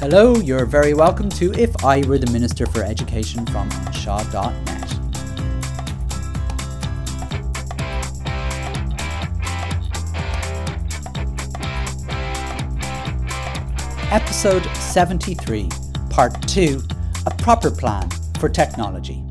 Hello, you're very welcome to If I Were the Minister for Education from Anseo.net. Episode 73, Part 2 A Proper Plan for Technology.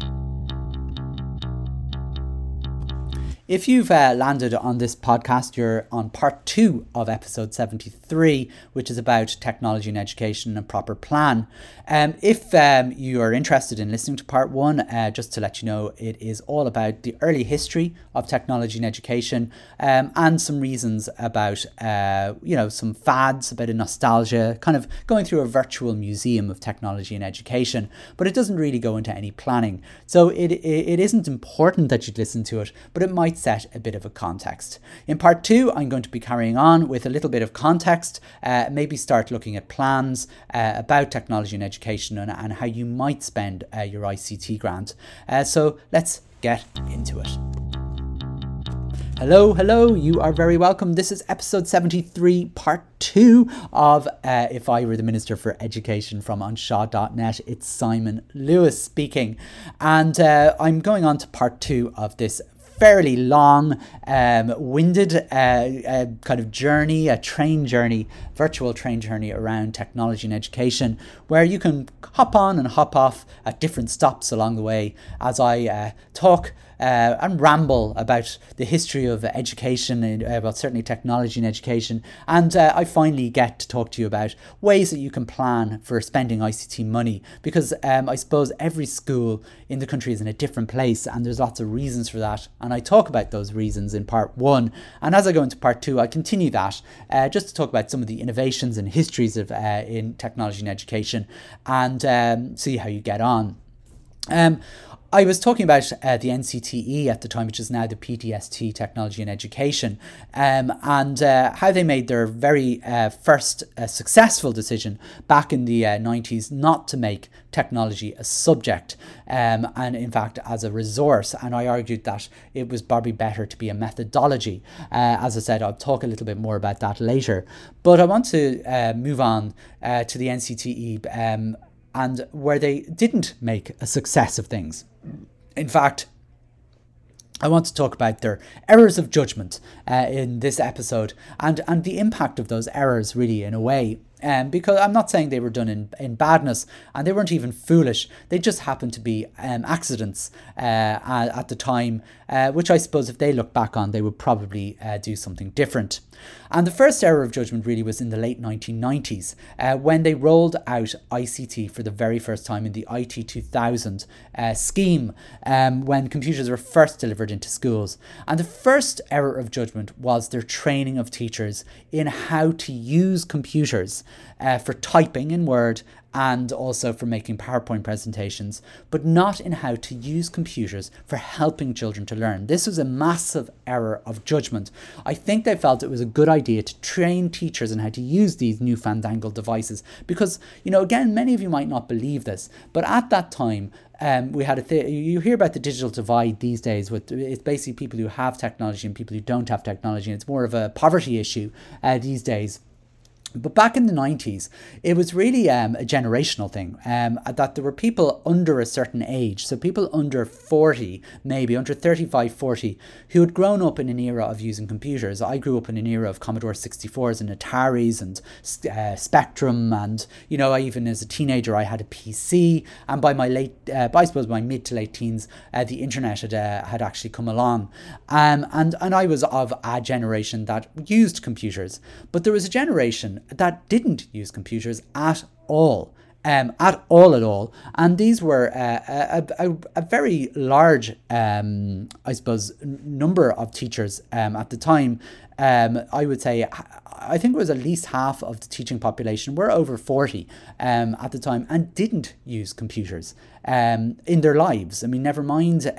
If you've uh, landed on this podcast, you're on part two of episode 73, which is about technology and education and proper plan. Um, if um, you are interested in listening to part one, uh, just to let you know, it is all about the early history of technology and education um, and some reasons about, uh, you know, some fads, a bit of nostalgia, kind of going through a virtual museum of technology and education. But it doesn't really go into any planning. So it, it, it isn't important that you listen to it, but it might set a bit of a context. In part two, I'm going to be carrying on with a little bit of context, uh, maybe start looking at plans uh, about technology and education and, and, how you might spend uh, your ICT grant. Uh, so let's get into it. Hello, hello, you are very welcome. This is episode 73, part two of uh, If I Were the Minister for Education from Anseo.net. It's Simon Lewis speaking. And uh, I'm going on to part two of this fairly long, um, winded uh, uh, kind of journey, a train journey, virtual train journey around technology and education, where you can hop on and hop off at different stops along the way. As I uh, talk uh, and ramble about the history of education, and, uh, well, certainly technology and education. And uh, I finally get to talk to you about ways that you can plan for spending ICT money because um, I suppose every school in the country is in a different place and there's lots of reasons for that. And I talk about those reasons in part one. And as I go into part two, I continue that uh, just to talk about some of the innovations and histories of uh, in technology and education and um, see how you get on. Um, I was talking about uh, the NCTE at the time, which is now the PDST Technology and Education, um, and uh, how they made their very uh, first uh, successful decision back in the 90s uh, not to make technology a subject, um, and in fact as a resource. And I argued that it was probably better to be a methodology. Uh, as I said, I'll talk a little bit more about that later. But I want to move on to the NCTE. Um, and where they didn't make a success of things. In fact, I want to talk about their errors of judgment uh, in this episode and, and the impact of those errors, really, in a way. Um, because I'm not saying they were done in, in badness and they weren't even foolish. They just happened to be um, accidents uh, at, the time, uh, which I suppose if they look back on, they would probably uh, do something different. And the first error of judgment really was in the late 1990s uh, when they rolled out ICT for the very first time in the IT 2000 uh, scheme um, when computers were first delivered into schools. And the first error of judgment was their training of teachers in how to use computers uh, for typing in Word and also for making PowerPoint presentations, but not in how to use computers for helping children to learn. This was a massive error of judgment. I think they felt it was a good idea to train teachers in how to use these new fandangled devices because, you know, again, many of you might not believe this, but at that time, um, we had a th- you hear about the digital divide these days with it's basically people who have technology and people who don't have technology and it's more of a poverty issue uh, these days but back in the 90s, it was really um, a generational thing um, that there were people under a certain age, so people under 40, maybe under 35, 40, who had grown up in an era of using computers. I grew up in an era of Commodore 64s and Ataris and uh, Spectrum, and you know, I, even as a teenager, I had a PC. And by my late, uh, by, I suppose my mid to late teens, uh, the internet had uh, had actually come along, um, and and I was of a generation that used computers, but there was a generation that didn't use computers at all. Um, at all, at all. And these were uh, a, a, a, very large, um, I suppose, number of teachers um, at the time. Um, I would say, I think it was at least half of the teaching population were over 40 um, at the time and didn't use computers um, in their lives. I mean, never mind.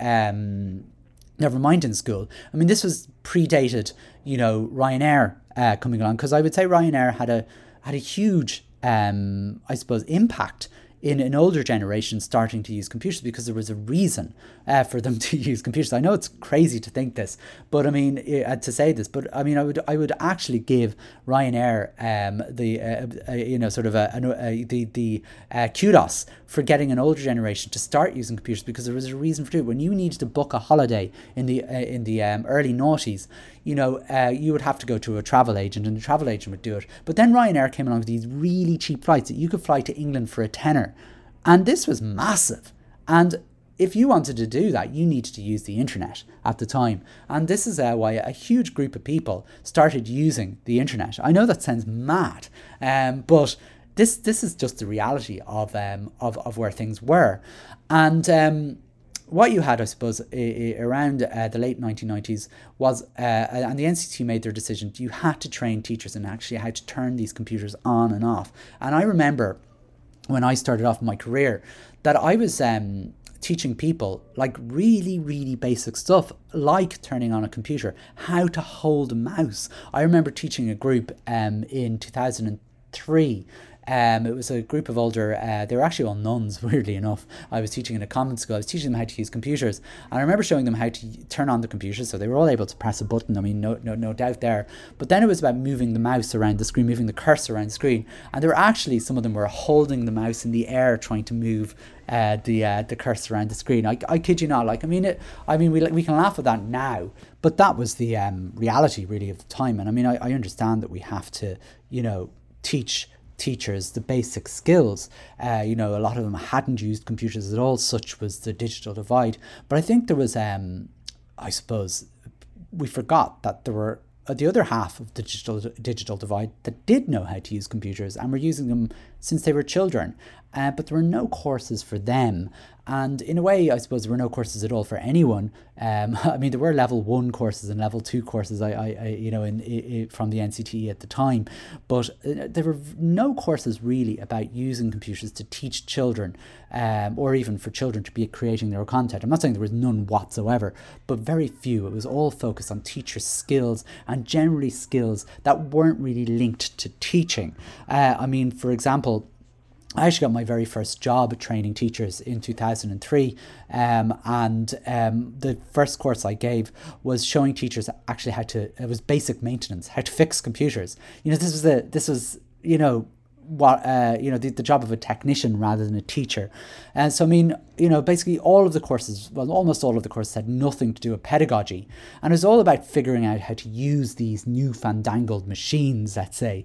Never mind in school. I mean, this was predated, you know, Ryanair uh, coming along because I would say Ryanair had a had a huge, um, I suppose, impact in an older generation starting to use computers because there was a reason uh, for them to use computers. I know it's crazy to think this, but I mean uh, to say this, but I mean I would I would actually give Ryanair um, the uh, uh you know sort of a, a the the uh, kudos for getting an older generation to start using computers because there was a reason for it. When you needed to book a holiday in the uh, in the um, early noughties, you know, you would have to go to a travel agent and the travel agent would do it. But then Ryanair came along with these really cheap flights that you could fly to England for a tenner. And this was massive. And if you wanted to do that, you needed to use the internet at the time. And this is uh, why a huge group of people started using the internet. I know that sounds mad, um, but this this is just the reality of um, of, of where things were. And um, what you had, I suppose, around uh, the late 1990s was, uh, and the NCT made their decision, you had to train teachers in actually how to turn these computers on and off. And I remember when I started off my career that I was um, teaching people like really, really basic stuff, like turning on a computer, how to hold a mouse. I remember teaching a group um, in 2003 um, it was a group of older, uh, they were actually all nuns, weirdly enough. I was teaching in a convent school. I was teaching them how to use computers. And I remember showing them how to turn on the computers. So they were all able to press a button. I mean, no, no, no doubt there. But then it was about moving the mouse around the screen, moving the cursor around the screen. And there were actually, some of them were holding the mouse in the air, trying to move uh, the uh, the cursor around the screen. I, I kid you not. Like I mean it. I mean we we can laugh at that now, but that was the um, reality really of the time. And I mean I, I understand that we have to you know teach teachers the basic skills. Uh, you know, a lot of them hadn't used computers at all, such was the digital divide. But I think there was, um, I suppose, we forgot that there were uh, the other half of the digital digital divide that did know how to use computers and were using them since they were children. Uh, but there were no courses for them. And in a way, I suppose there were no courses at all for anyone. Um, I mean, there were level one courses and level two courses, I, I, I you know, in, in, from the NCTE at the time, but uh, there were no courses really about using computers to teach children, um, or even for children to be creating their own content. I'm not saying there was none whatsoever, but very few. It was all focused on teacher skills and generally skills that weren't really linked to teaching. Uh, I mean, for example I actually got my very first job training teachers in 2003. Um, and um, the first course I gave was showing teachers actually how to, it was basic maintenance, how to fix computers. You know, this was a, this was, you know, what uh, you know the, the job of a technician rather than a teacher and so i mean you know basically all of the courses well almost all of the courses had nothing to do with pedagogy and it was all about figuring out how to use these new fandangled machines let's say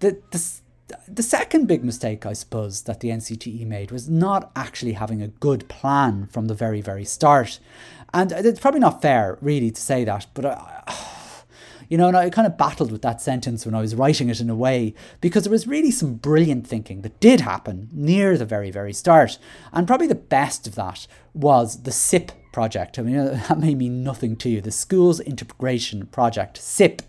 the, the the second big mistake, I suppose, that the NCTE made was not actually having a good plan from the very, very start. And it's probably not fair, really, to say that, but uh, I, you know, and I kind of battled with that sentence when I was writing it in a way because there was really some brilliant thinking that did happen near the very, very start. And probably the best of that was the SIP project. I mean, that may mean nothing to you. The Schools Integration Project, SIP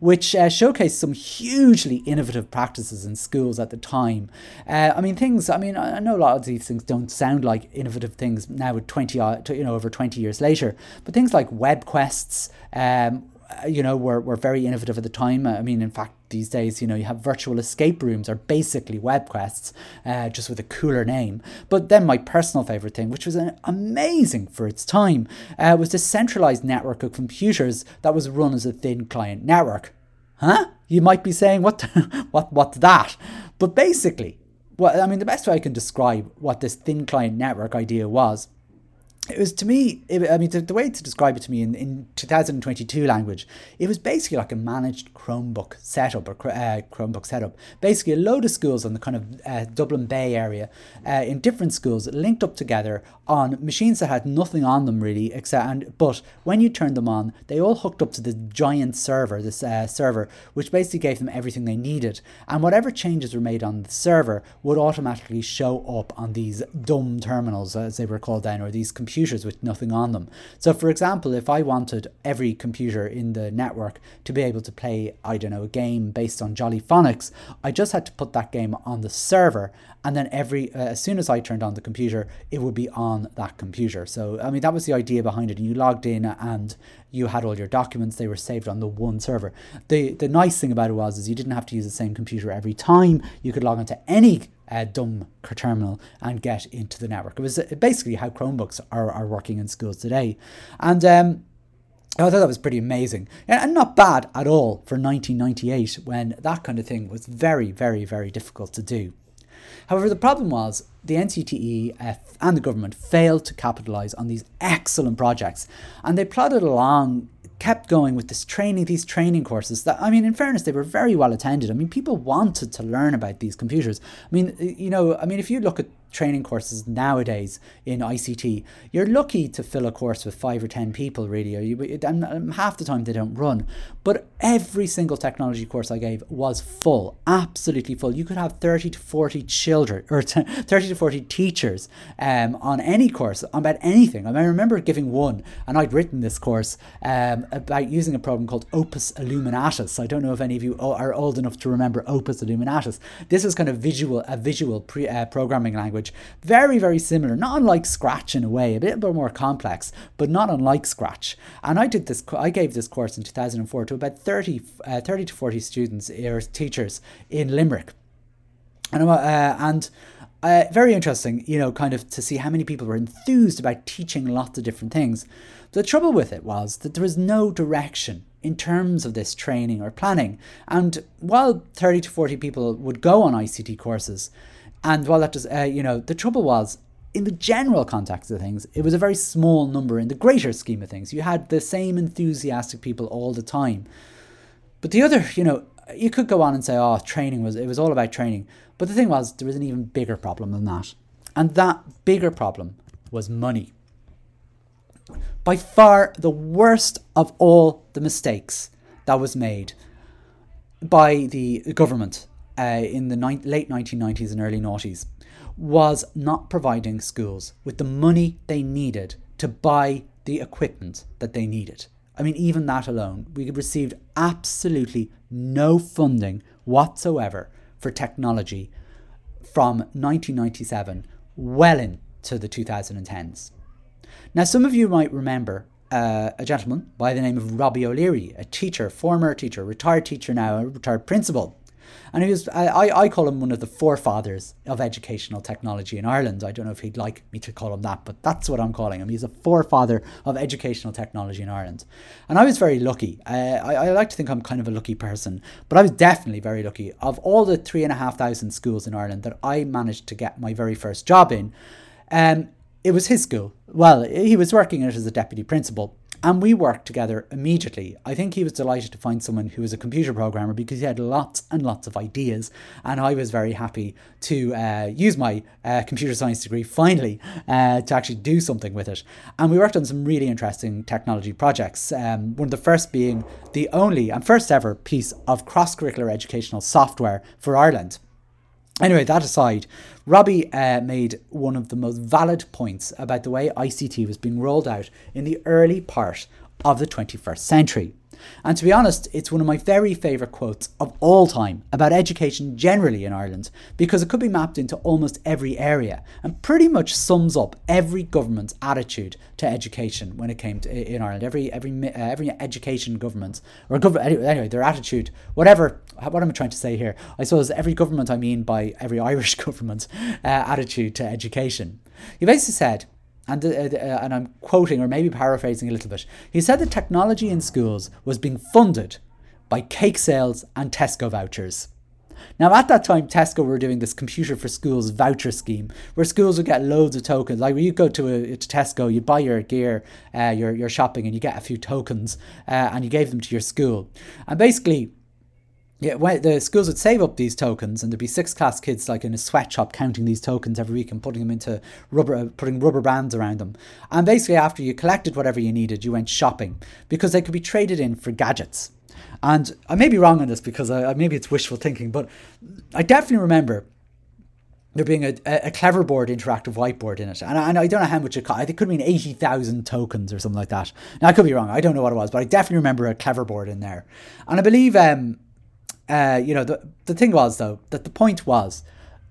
which uh, showcased some hugely innovative practices in schools at the time. Uh, I mean, things. I mean, I know a lot of these things don't sound like innovative things now, with twenty, you know, over twenty years later. But things like web quests, um, uh, you know, were, were very innovative at the time. I mean, in fact, these days, you know, you have virtual escape rooms are basically web quests, uh, just with a cooler name. But then my personal favorite thing, which was amazing for its time, uh, was the centralized network of computers that was run as a thin client network. Huh? You might be saying, what, what, what's that? But basically, well, I mean, the best way I can describe what this thin client network idea was it was to me, it, I mean, the, the, way to describe it to me in, in 2022 language, it was basically like a managed Chromebook setup or uh, Chromebook setup. Basically, a load of schools in the kind of uh, Dublin Bay area, uh, in different schools, linked up together on machines that had nothing on them really, except and but when you turned them on, they all hooked up to the giant server, this uh, server, which basically gave them everything they needed, and whatever changes were made on the server would automatically show up on these dumb terminals, as they were called then, or these computers computers with nothing on them. So, for example, if I wanted every computer in the network to be able to play, I don't know, a game based on Jolly Phonics, I just had to put that game on the server, and then every uh, as soon as I turned on the computer, it would be on that computer. So, I mean, that was the idea behind it. And you logged in, and you had all your documents; they were saved on the one server. the The nice thing about it was, is you didn't have to use the same computer every time. You could log onto any uh, dumb terminal and get into the network. It was uh, basically how Chromebooks are, are working in schools today. And um, I thought that was pretty amazing and not bad at all for 1998 when that kind of thing was very, very, very difficult to do. However, the problem was the NCTE and the government failed to capitalise on these excellent projects and they plodded along kept going with this training, these training courses that, I mean, in fairness, they were very well attended. I mean, people wanted to learn about these computers. I mean, you know, I mean, if you look at training courses nowadays in ICT, you're lucky to fill a course with five or ten people, really. You, and half the time they don't run. But every single technology course I gave was full, absolutely full. You could have 30 to 40 children or 30 to 40 teachers um, on any course about anything. I, mean, I remember giving one, and I'd written this course um, about using a program called Opus Illuminatus. I don't know if any of you are old enough to remember Opus Illuminatus. This is kind of visual, a visual pre, uh, programming language language. Very, very similar, not unlike Scratch in a way, a bit more complex, but not unlike Scratch. And I did this, I gave this course in 2004 to about 30, uh, 30 to 40 students or teachers in Limerick. And, uh, and uh, very interesting, you know, kind of to see how many people were enthused about teaching lots of different things. The trouble with it was that there was no direction in terms of this training or planning. And while 30 to 40 people would go on ICT courses, and while that does, uh, you know, the trouble was, in the general context of things, it was a very small number in the greater scheme of things. You had the same enthusiastic people all the time. But the other, you know, you could go on and say, oh, training was, it was all about training. But the thing was, there was an even bigger problem than that. And that bigger problem was money. By far the worst of all the mistakes that was made by the government uh, in the ni- late 1990s and early noughties was not providing schools with the money they needed to buy the equipment that they needed. I mean, even that alone, we received absolutely no funding whatsoever for technology from 1997 well into the 2010s. Now, some of you might remember uh, a gentleman by the name of Robbie O'Leary, a teacher, former teacher, retired teacher now, a retired principal and he was, I, I call him one of the forefathers of educational technology in Ireland. I don't know if he'd like me to call him that, but that's what I'm calling him. He's a forefather of educational technology in Ireland. And I was very lucky. Uh, I, I like to think I'm kind of a lucky person, but I was definitely very lucky. Of all the three and a half thousand schools in Ireland that I managed to get my very first job in, um, it was his school. Well, he was working in it as a deputy principal, and we worked together immediately. I think he was delighted to find someone who was a computer programmer because he had lots and lots of ideas. And I was very happy to uh, use my uh, computer science degree finally uh, to actually do something with it. And we worked on some really interesting technology projects. Um, one of the first being the only and first ever piece of cross curricular educational software for Ireland. Anyway, that aside, Robbie uh, made one of the most valid points about the way ICT was being rolled out in the early part of the 21st century. And to be honest, it's one of my very favourite quotes of all time about education generally in Ireland because it could be mapped into almost every area and pretty much sums up every government's attitude to education when it came to in Ireland. Every every uh, every education government or government anyway, their attitude, whatever. What am I trying to say here? I suppose every government I mean by every Irish government uh, attitude to education. You basically said and, uh, uh, and I'm quoting or maybe paraphrasing a little bit. He said that technology in schools was being funded by cake sales and Tesco vouchers. Now, at that time, Tesco were doing this computer for schools voucher scheme, where schools would get loads of tokens. Like when you go to, a, to Tesco, you buy your gear, uh, your your shopping, and you get a few tokens, uh, and you gave them to your school. And basically, yeah, the schools would save up these tokens, and there'd be six class kids like in a sweatshop counting these tokens every week and putting them into rubber, uh, putting rubber bands around them. And basically, after you collected whatever you needed, you went shopping because they could be traded in for gadgets. And I may be wrong on this because I, maybe it's wishful thinking, but I definitely remember there being a, a Cleverboard interactive whiteboard in it. And I, and I don't know how much it cost. I think it could mean 80,000 tokens or something like that. Now, I could be wrong. I don't know what it was, but I definitely remember a Cleverboard in there. And I believe um, uh, you know, the, the thing was, though, that the point was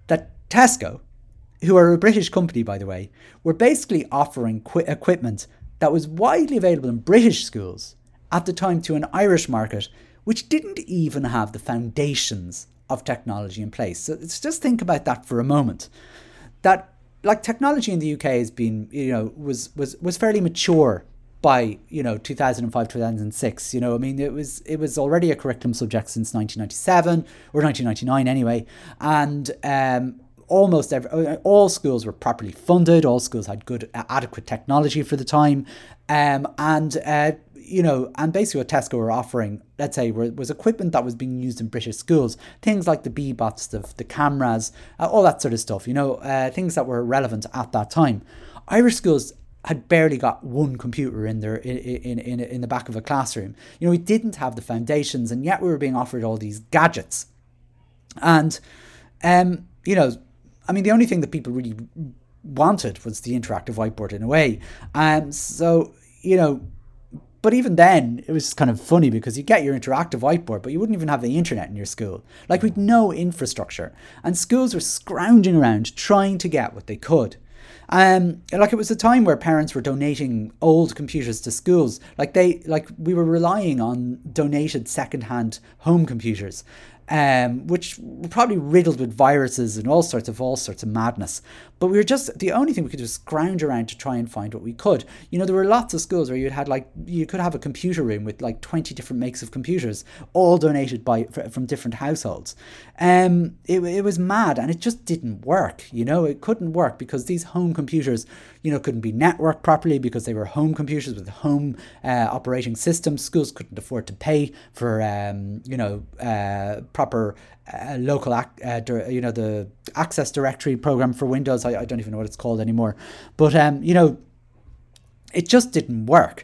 that Tesco, who are a British company, by the way, were basically offering qu- equipment that was widely available in British schools at the time to an Irish market, which didn't even have the foundations of technology in place. So let's just think about that for a moment. That like technology in the UK has been, you know, was was was fairly mature by you know 2005 2006 you know i mean it was it was already a curriculum subject since 1997 or 1999 anyway and um, almost every, uh, all schools were properly funded all schools had good adequate technology for the time um, and uh, you know, and basically what Tesco were offering, let's say, was equipment that was being used in British schools. Things like the Bee-Bots, the, the cameras, uh, all that sort of stuff, you know, uh, things that were relevant at that time. Irish schools had barely got one computer in their in, in, in, in the back of a classroom. You know, we didn't have the foundations, and yet we were being offered all these gadgets. And, um, you know, I mean, the only thing that people really wanted was the interactive whiteboard in a way. Um, so, you know, but even then, it was kind of funny because you get your interactive whiteboard, but you wouldn't even have the internet in your school. Like, we'd no infrastructure. And schools were scrounging around trying to get what they could. Um, like it was a time where parents were donating old computers to schools. Like they, like we were relying on donated second-hand home computers, um, which were probably riddled with viruses and all sorts of all sorts of madness. But we were just the only thing we could do was scrounge around to try and find what we could. You know, there were lots of schools where you had like you could have a computer room with like twenty different makes of computers, all donated by from different households. Um, it, it was mad, and it just didn't work. You know, it couldn't work because these home computers, you know, couldn't be networked properly because they were home computers with home uh, operating systems. Schools couldn't afford to pay for, um, you know, uh, proper uh, local, ac- uh, you know, the Active Directory program for Windows. I, I don't even know what it's called anymore. But, um, you know, it just didn't work.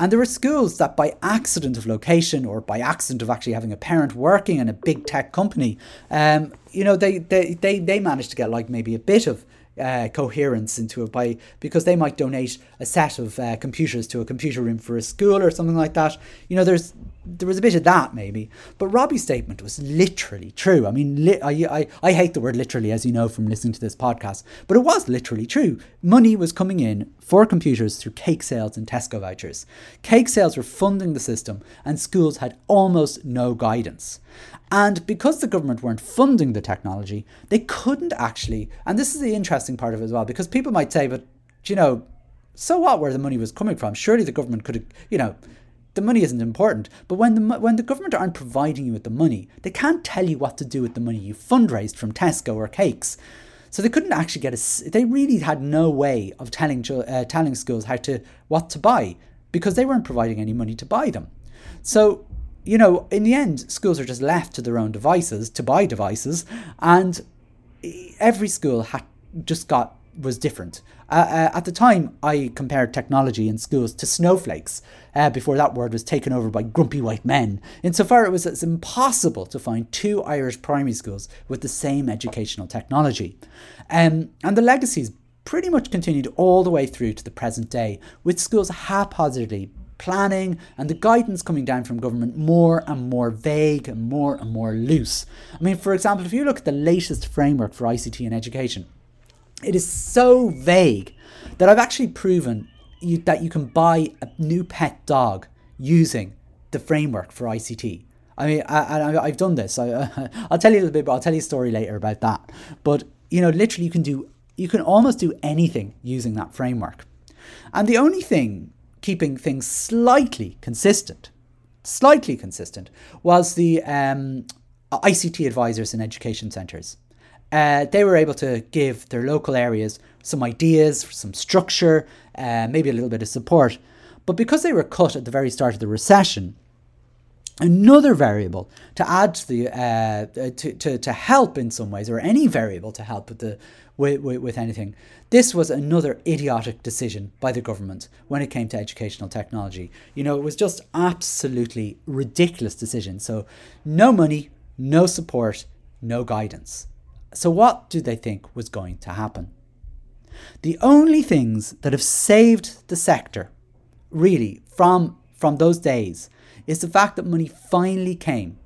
And there were schools that, by accident of location or by accident of actually having a parent working in a big tech company, um, you know, they, they, they, they managed to get like maybe a bit of uh, coherence into it by because they might donate a set of uh, computers to a computer room for a school or something like that. You know, there's there was a bit of that maybe, but Robbie's statement was literally true. I mean, li- I, I I hate the word literally, as you know from listening to this podcast, but it was literally true. Money was coming in for computers through cake sales and Tesco vouchers. Cake sales were funding the system, and schools had almost no guidance. And because the government weren't funding the technology, they couldn't actually, and this is the interesting part of it as well, because people might say, but, you know, so what where the money was coming from? Surely the government could have, you know, the money isn't important. But when the when the government aren't providing you with the money, they can't tell you what to do with the money you fundraised from Tesco or Cakes. So they couldn't actually get a. They really had no way of telling uh, telling schools how to what to buy because they weren't providing any money to buy them. So you know, in the end, schools are just left to their own devices to buy devices, and every school had just got was different. Uh, uh, at the time, I compared technology in schools to snowflakes uh, before that word was taken over by grumpy white men. Insofar, it was it's impossible to find two Irish primary schools with the same educational technology. Um, and the legacies pretty much continued all the way through to the present day, with schools haphazardly planning and the guidance coming down from government more and more vague and more and more loose. I mean, for example, if you look at the latest framework for ICT in education, it is so vague that I've actually proven you, that you can buy a new pet dog using the framework for ICT. I mean, I, have done this. I, will tell you a little bit, but I'll tell you a story later about that. But you know, literally, you can do, you can almost do anything using that framework. And the only thing keeping things slightly consistent, slightly consistent, was the um, ICT advisors in education centres. Uh, they were able to give their local areas some ideas, some structure, uh, maybe a little bit of support. But because they were cut at the very start of the recession, another variable to add to the uh, to, to, to help in some ways, or any variable to help with the with, with, with anything. This was another idiotic decision by the government when it came to educational technology. You know, it was just absolutely ridiculous decision. So, no money, no support, no guidance. So, what do they think was going to happen? The only things that have saved the sector, really, from, from those days, is the fact that money finally came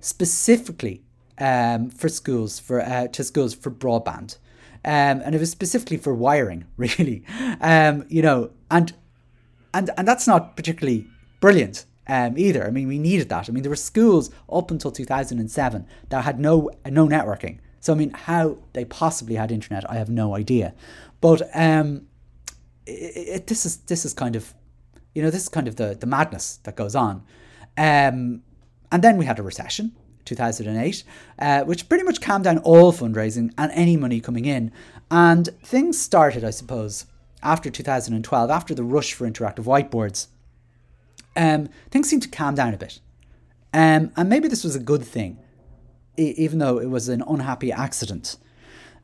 specifically um, for schools for uh, to schools for broadband um, and it was specifically for wiring, really. Um, you know, and and and that's not particularly brilliant. um, either. I mean, we needed that. I mean, there were schools up until 2007 that had no no networking. So I mean, how they possibly had internet, I have no idea. But um, it, it, this is this is kind of, you know, this is kind of the the madness that goes on. Um, and then we had a recession, 2008, uh, which pretty much calmed down all fundraising and any money coming in. And things started, I suppose, after 2012, after the rush for interactive whiteboards. Um, things seemed to calm down a bit. Um, and maybe this was a good thing, even though it was an unhappy accident.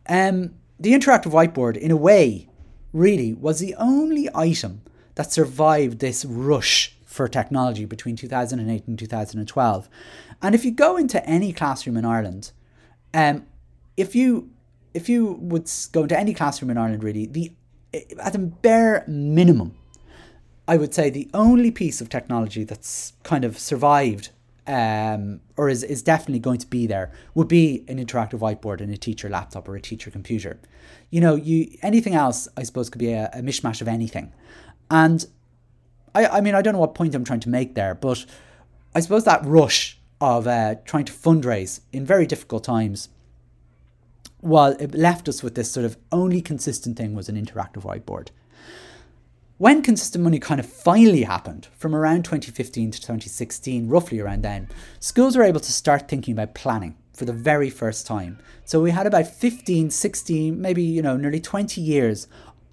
Um, the interactive whiteboard, in a way, really was the only item that survived this rush for technology between 2008 and 2012. And if you go into any classroom in Ireland, um, if you if you would go into any classroom in Ireland, really, the at the bare minimum, I would say the only piece of technology that's kind of survived um, or is, is definitely going to be there would be an interactive whiteboard and a teacher laptop or a teacher computer. You know, you anything else I suppose could be a, a mishmash of anything. And I, I mean I don't know what point I'm trying to make there, but I suppose that rush of uh, trying to fundraise in very difficult times well, it left us with this sort of only consistent thing was an interactive whiteboard. When consistent money kind of finally happened, from around 2015 to 2016, roughly around then, schools were able to start thinking about planning for the very first time. So we had about 15, 16, maybe, you know, nearly 20 years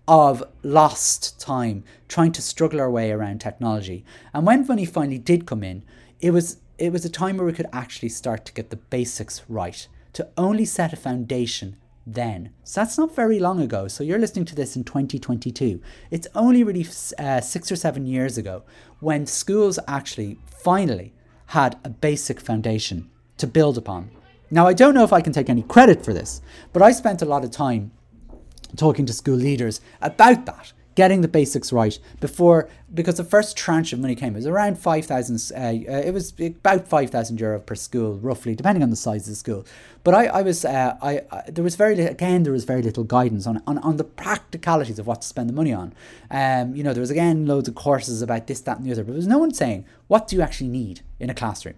of lost time trying to struggle our way around technology. And when money finally did come in, it was it was a time where we could actually start to get the basics right to only set a foundation then. So that's not very long ago. So you're listening to this in 2022. It's only really uh, six or seven years ago when schools actually finally had a basic foundation to build upon. Now, I don't know if I can take any credit for this, but I spent a lot of time talking to school leaders about that getting the basics right before because the first tranche of money came it was around 5000 uh, uh, it was about 5000 euro per school roughly depending on the size of the school. But i, I was uh, I, I, there was very again there was very little guidance on, on on the practicalities of what to spend the money on. Um you know there was again loads of courses about this that and the other but there was no one saying what do you actually need in a classroom?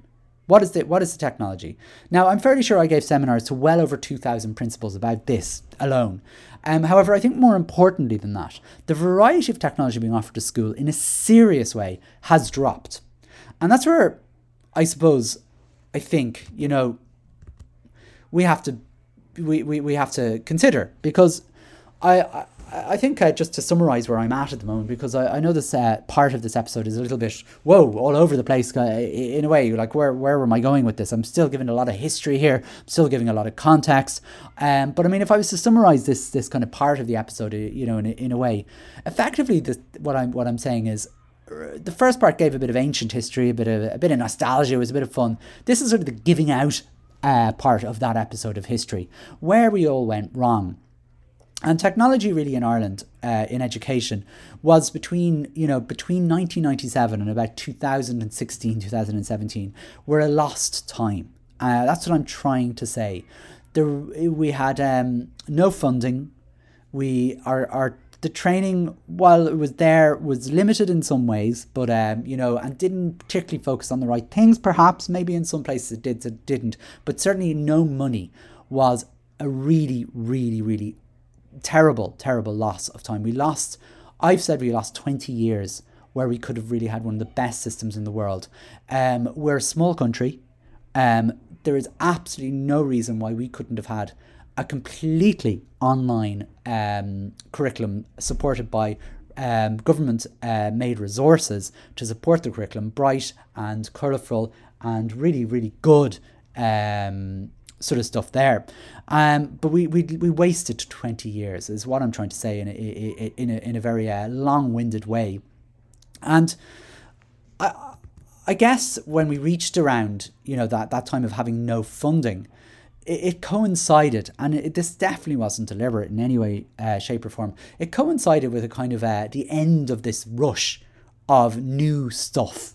What is the what is the technology? Now I'm fairly sure I gave seminars to well over 2,000 principals about this alone, um, however, I think more importantly than that, the variety of technology being offered to school in a serious way has dropped. And that's where I suppose I think, you know, we have to we, we, we have to consider because I, I I think uh, just to summarize where I'm at at the moment, because I, I know this uh, part of this episode is a little bit whoa, all over the place uh, in a way. Like where where am I going with this? I'm still giving a lot of history here. I'm still giving a lot of context. Um, but I mean, if I was to summarize this this kind of part of the episode, uh, you know, in a, in a way, effectively, this, what I'm what I'm saying is the first part gave a bit of ancient history, a bit of a bit of nostalgia, it was a bit of fun. This is sort of the giving out uh, part of that episode of history, where we all went wrong. And technology, really, in Ireland, uh, in education, was between you know between 1997 and about 2016, 2017, were a lost time. Uh, that's what I'm trying to say. There, we had um, no funding. We our our the training, while it was there, was limited in some ways, but um, you know, and didn't particularly focus on the right things. Perhaps, maybe in some places it did, it didn't. But certainly, no money was a really, really, really terrible, terrible loss of time. We lost, I've said we lost 20 years where we could have really had one of the best systems in the world. Um, we're a small country. Um, there is absolutely no reason why we couldn't have had a completely online um, curriculum supported by um, government uh, made resources to support the curriculum, bright and colourful and really, really good um, sort of stuff there. Um, but we, we, we wasted 20 years, is what I'm trying to say in a, in a, in a very uh, long winded way. And I, I guess when we reached around, you know, that, that time of having no funding, it, it coincided, and it, this definitely wasn't deliberate in any way, uh, shape, or form. It coincided with a kind of uh, the end of this rush of new stuff.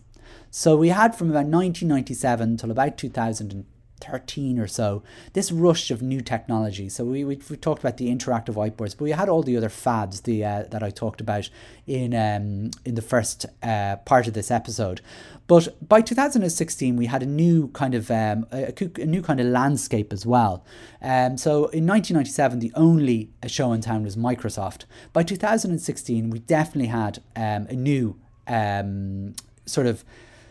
So we had from about 1997 till about 2000 13 or so, this rush of new technology. So we, we, we talked about the interactive whiteboards, but we had all the other fads the uh, that I talked about in um, in the first uh, part of this episode. But by 2016, we had a new kind of um, a, a, new kind of landscape as well. Um, so in 1997, the only show in town was Microsoft. By 2016, we definitely had um, a new um, sort of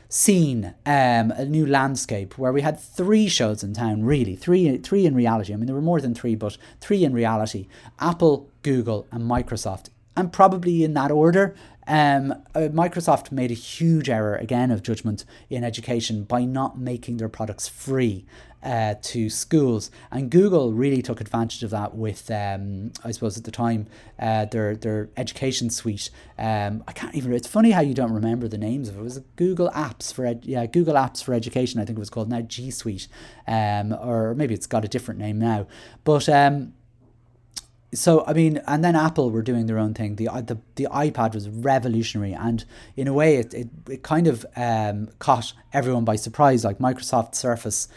scene, um, a new landscape where we had three shows in town, really, three, three in reality. I mean, there were more than three, but three in reality Apple, Google, and Microsoft. And probably in that order, um, uh, Microsoft made a huge error again of judgment in education by not making their products free uh, to schools, and Google really took advantage of that with, um, I suppose, at the time, uh, their their education suite. Um, I can't even. It's funny how you don't remember the names of it. It was Google Apps for ed, yeah Google Apps for Education. I think it was called now G Suite, um, or maybe it's got a different name now, but um so I mean, and then Apple were doing their own thing. The the the iPad was revolutionary, and in a way, it it, it kind of um, caught everyone by surprise. Like Microsoft Surface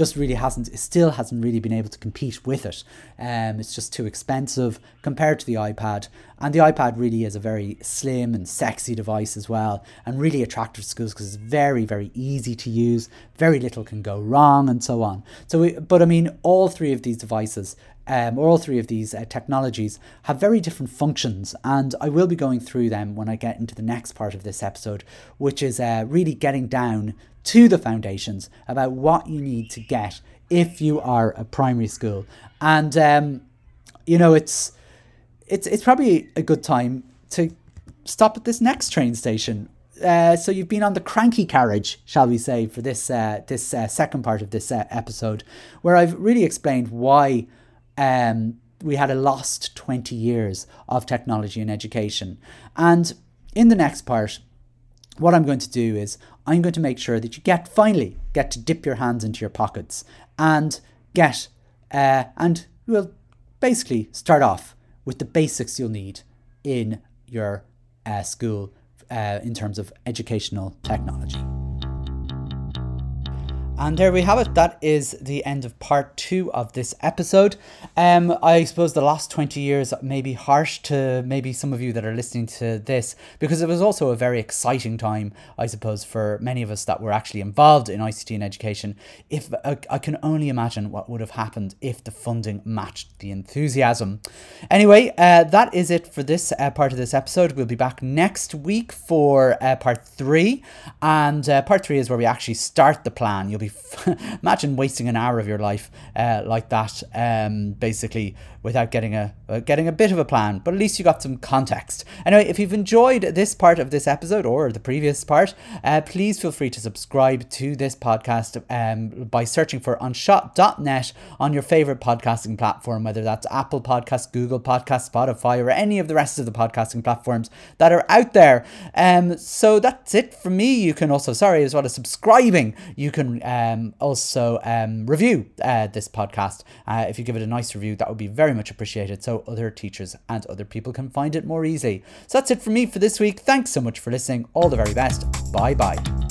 just really hasn't, it still hasn't really been able to compete with it. Um, it's just too expensive compared to the iPad. And the iPad really is a very slim and sexy device as well, and really attractive to schools because it's very, very easy to use. Very little can go wrong, and so on. So, we, but I mean, all three of these devices um, or all three of these uh, technologies have very different functions, and I will be going through them when I get into the next part of this episode, which is uh, really getting down to the foundations about what you need to get if you are a primary school. And um, you know, it's it's it's probably a good time to stop at this next train station. Uh, so you've been on the cranky carriage, shall we say, for this uh, this uh, second part of this uh, episode, where I've really explained why um, we had a lost 20 years of technology and education. And in the next part, what I'm going to do is I'm going to make sure that you get finally get to dip your hands into your pockets and get uh, and we'll basically start off with the basics you'll need in your uh, school uh, in terms of educational technology. And there we have it. That is the end of part two of this episode. Um, I suppose the last 20 years may be harsh to maybe some of you that are listening to this because it was also a very exciting time, I suppose, for many of us that were actually involved in ICT and education. If I can only imagine what would have happened if the funding matched the enthusiasm. Anyway, uh, that is it for this uh, part of this episode. We'll be back next week for uh, part three. And uh, part three is where we actually start the plan. You'll be imagine wasting an hour of your life uh, like that, um, basically without getting a uh, getting a bit of a plan. But at least you got some context. Anyway, if you've enjoyed this part of this episode or the previous part, uh, please feel free to subscribe to this podcast um, by searching for Anseo.net on your favorite podcasting platform, whether that's Apple Podcast, Google Podcast, Spotify, or any of the rest of the podcasting platforms that are out there. Um, so that's it for me. You can also, sorry, as well as subscribing, you can um, also um, review uh, this podcast. Uh, if you give it a nice review, that would be very much appreciated so other teachers and other people can find it more easily. So that's it for me for this week. Thanks so much for listening. All the very best. Bye bye.